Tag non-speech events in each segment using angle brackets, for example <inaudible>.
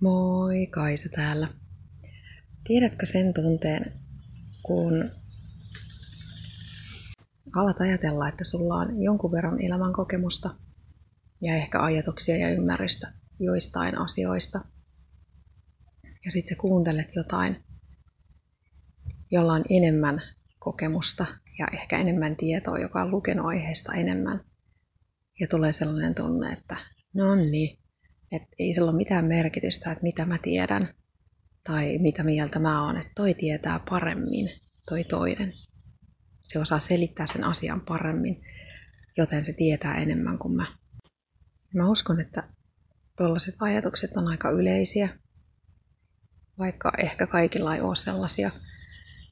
Moi, Kaisa täällä. Tiedätkö sen tunteen, kun alat ajatella, että sulla on jonkun verran elämän kokemusta ja ehkä ajatuksia ja ymmärrystä joistain asioista. Ja sitten sä kuuntelet jotain, jolla on enemmän kokemusta ja ehkä enemmän tietoa, joka on lukenut aiheesta enemmän. Ja tulee sellainen tunne, että no niin, että ei sillä ole mitään merkitystä, että mitä mä tiedän tai mitä mieltä mä oon, että toi tietää paremmin, toi toinen. Se osaa selittää sen asian paremmin, joten se tietää enemmän kuin mä. Mä uskon, että tuollaiset ajatukset on aika yleisiä, vaikka ehkä kaikilla ei ole sellaisia,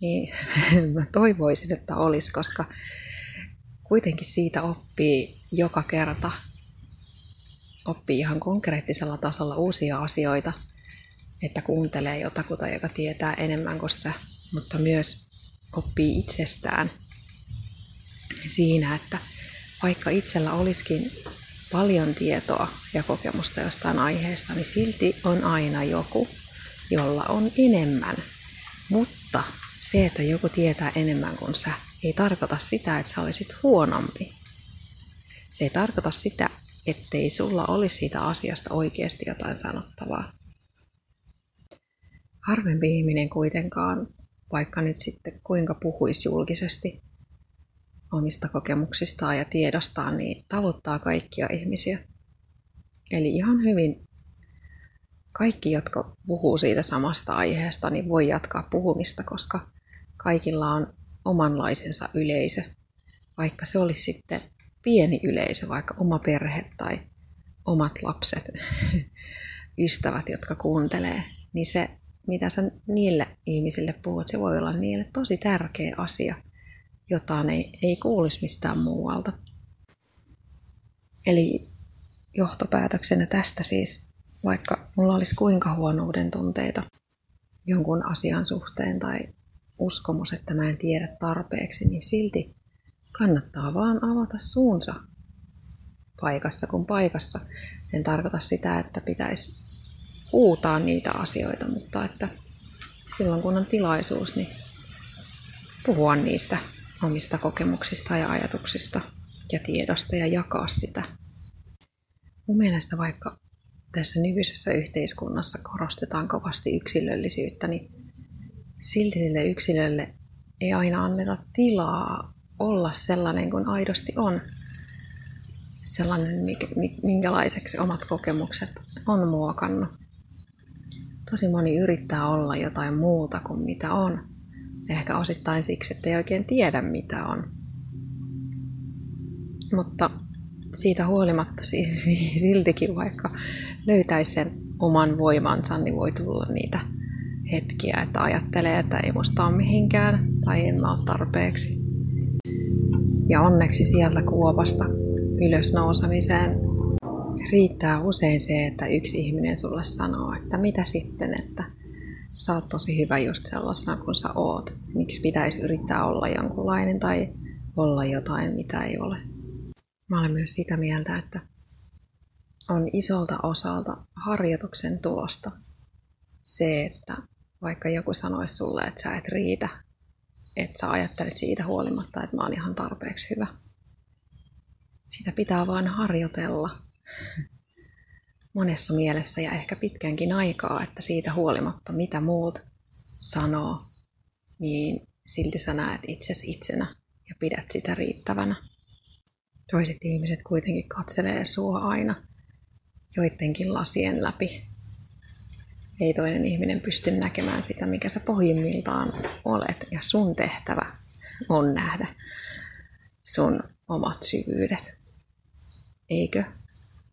niin <laughs> mä toivoisin, että olisi, koska kuitenkin siitä oppii joka kerta oppii ihan konkreettisella tasolla uusia asioita, että kuuntelee jotakuta, joka tietää enemmän kuin sä, mutta myös oppii itsestään siinä, että vaikka itsellä olisikin paljon tietoa ja kokemusta jostain aiheesta, niin silti on aina joku, jolla on enemmän. Mutta se, että joku tietää enemmän kuin sä, ei tarkoita sitä, että sä olisit huonompi. Se ei tarkoita sitä, ettei sulla olisi siitä asiasta oikeasti jotain sanottavaa. Harvempi ihminen kuitenkaan, vaikka nyt sitten kuinka puhuisi julkisesti omista kokemuksistaan ja tiedostaan, niin tavoittaa kaikkia ihmisiä. Eli ihan hyvin kaikki, jotka puhuu siitä samasta aiheesta, niin voi jatkaa puhumista, koska kaikilla on omanlaisensa yleisö. Vaikka se olisi sitten pieni yleisö, vaikka oma perhe tai omat lapset, <laughs> ystävät, jotka kuuntelee, niin se, mitä sä niille ihmisille puhut, se voi olla niille tosi tärkeä asia, jota ne ei, ei kuulisi mistään muualta. Eli johtopäätöksenä tästä siis, vaikka mulla olisi kuinka huonouden tunteita jonkun asian suhteen tai uskomus, että mä en tiedä tarpeeksi, niin silti kannattaa vaan avata suunsa paikassa kuin paikassa. En tarkoita sitä, että pitäisi huutaa niitä asioita, mutta että silloin kun on tilaisuus, niin puhua niistä omista kokemuksista ja ajatuksista ja tiedosta ja jakaa sitä. Mun mielestä vaikka tässä nykyisessä yhteiskunnassa korostetaan kovasti yksilöllisyyttä, niin silti sille yksilölle ei aina anneta tilaa olla sellainen kuin aidosti on. Sellainen, minkälaiseksi omat kokemukset on muokannut. Tosi moni yrittää olla jotain muuta kuin mitä on. Ehkä osittain siksi, että ei oikein tiedä mitä on. Mutta siitä huolimatta <laughs> siltikin, vaikka löytäisi sen oman voimansa, niin voi tulla niitä hetkiä, että ajattelee, että ei musta ole mihinkään tai en mä ole tarpeeksi. Ja onneksi sieltä kuopasta ylös nousemiseen riittää usein se, että yksi ihminen sulle sanoo, että mitä sitten, että sä oot tosi hyvä just sellaisena kuin sä oot. Miksi pitäisi yrittää olla jonkunlainen tai olla jotain, mitä ei ole. Mä olen myös sitä mieltä, että on isolta osalta harjoituksen tulosta se, että vaikka joku sanoisi sulle, että sä et riitä että sä ajattelet siitä huolimatta, että mä oon ihan tarpeeksi hyvä. Sitä pitää vaan harjoitella monessa mielessä ja ehkä pitkänkin aikaa, että siitä huolimatta mitä muut sanoo, niin silti sä näet itsesi itsenä ja pidät sitä riittävänä. Toiset ihmiset kuitenkin katselee sua aina joidenkin lasien läpi ei toinen ihminen pysty näkemään sitä, mikä sä pohjimmiltaan olet. Ja sun tehtävä on nähdä sun omat syvyydet. Eikö?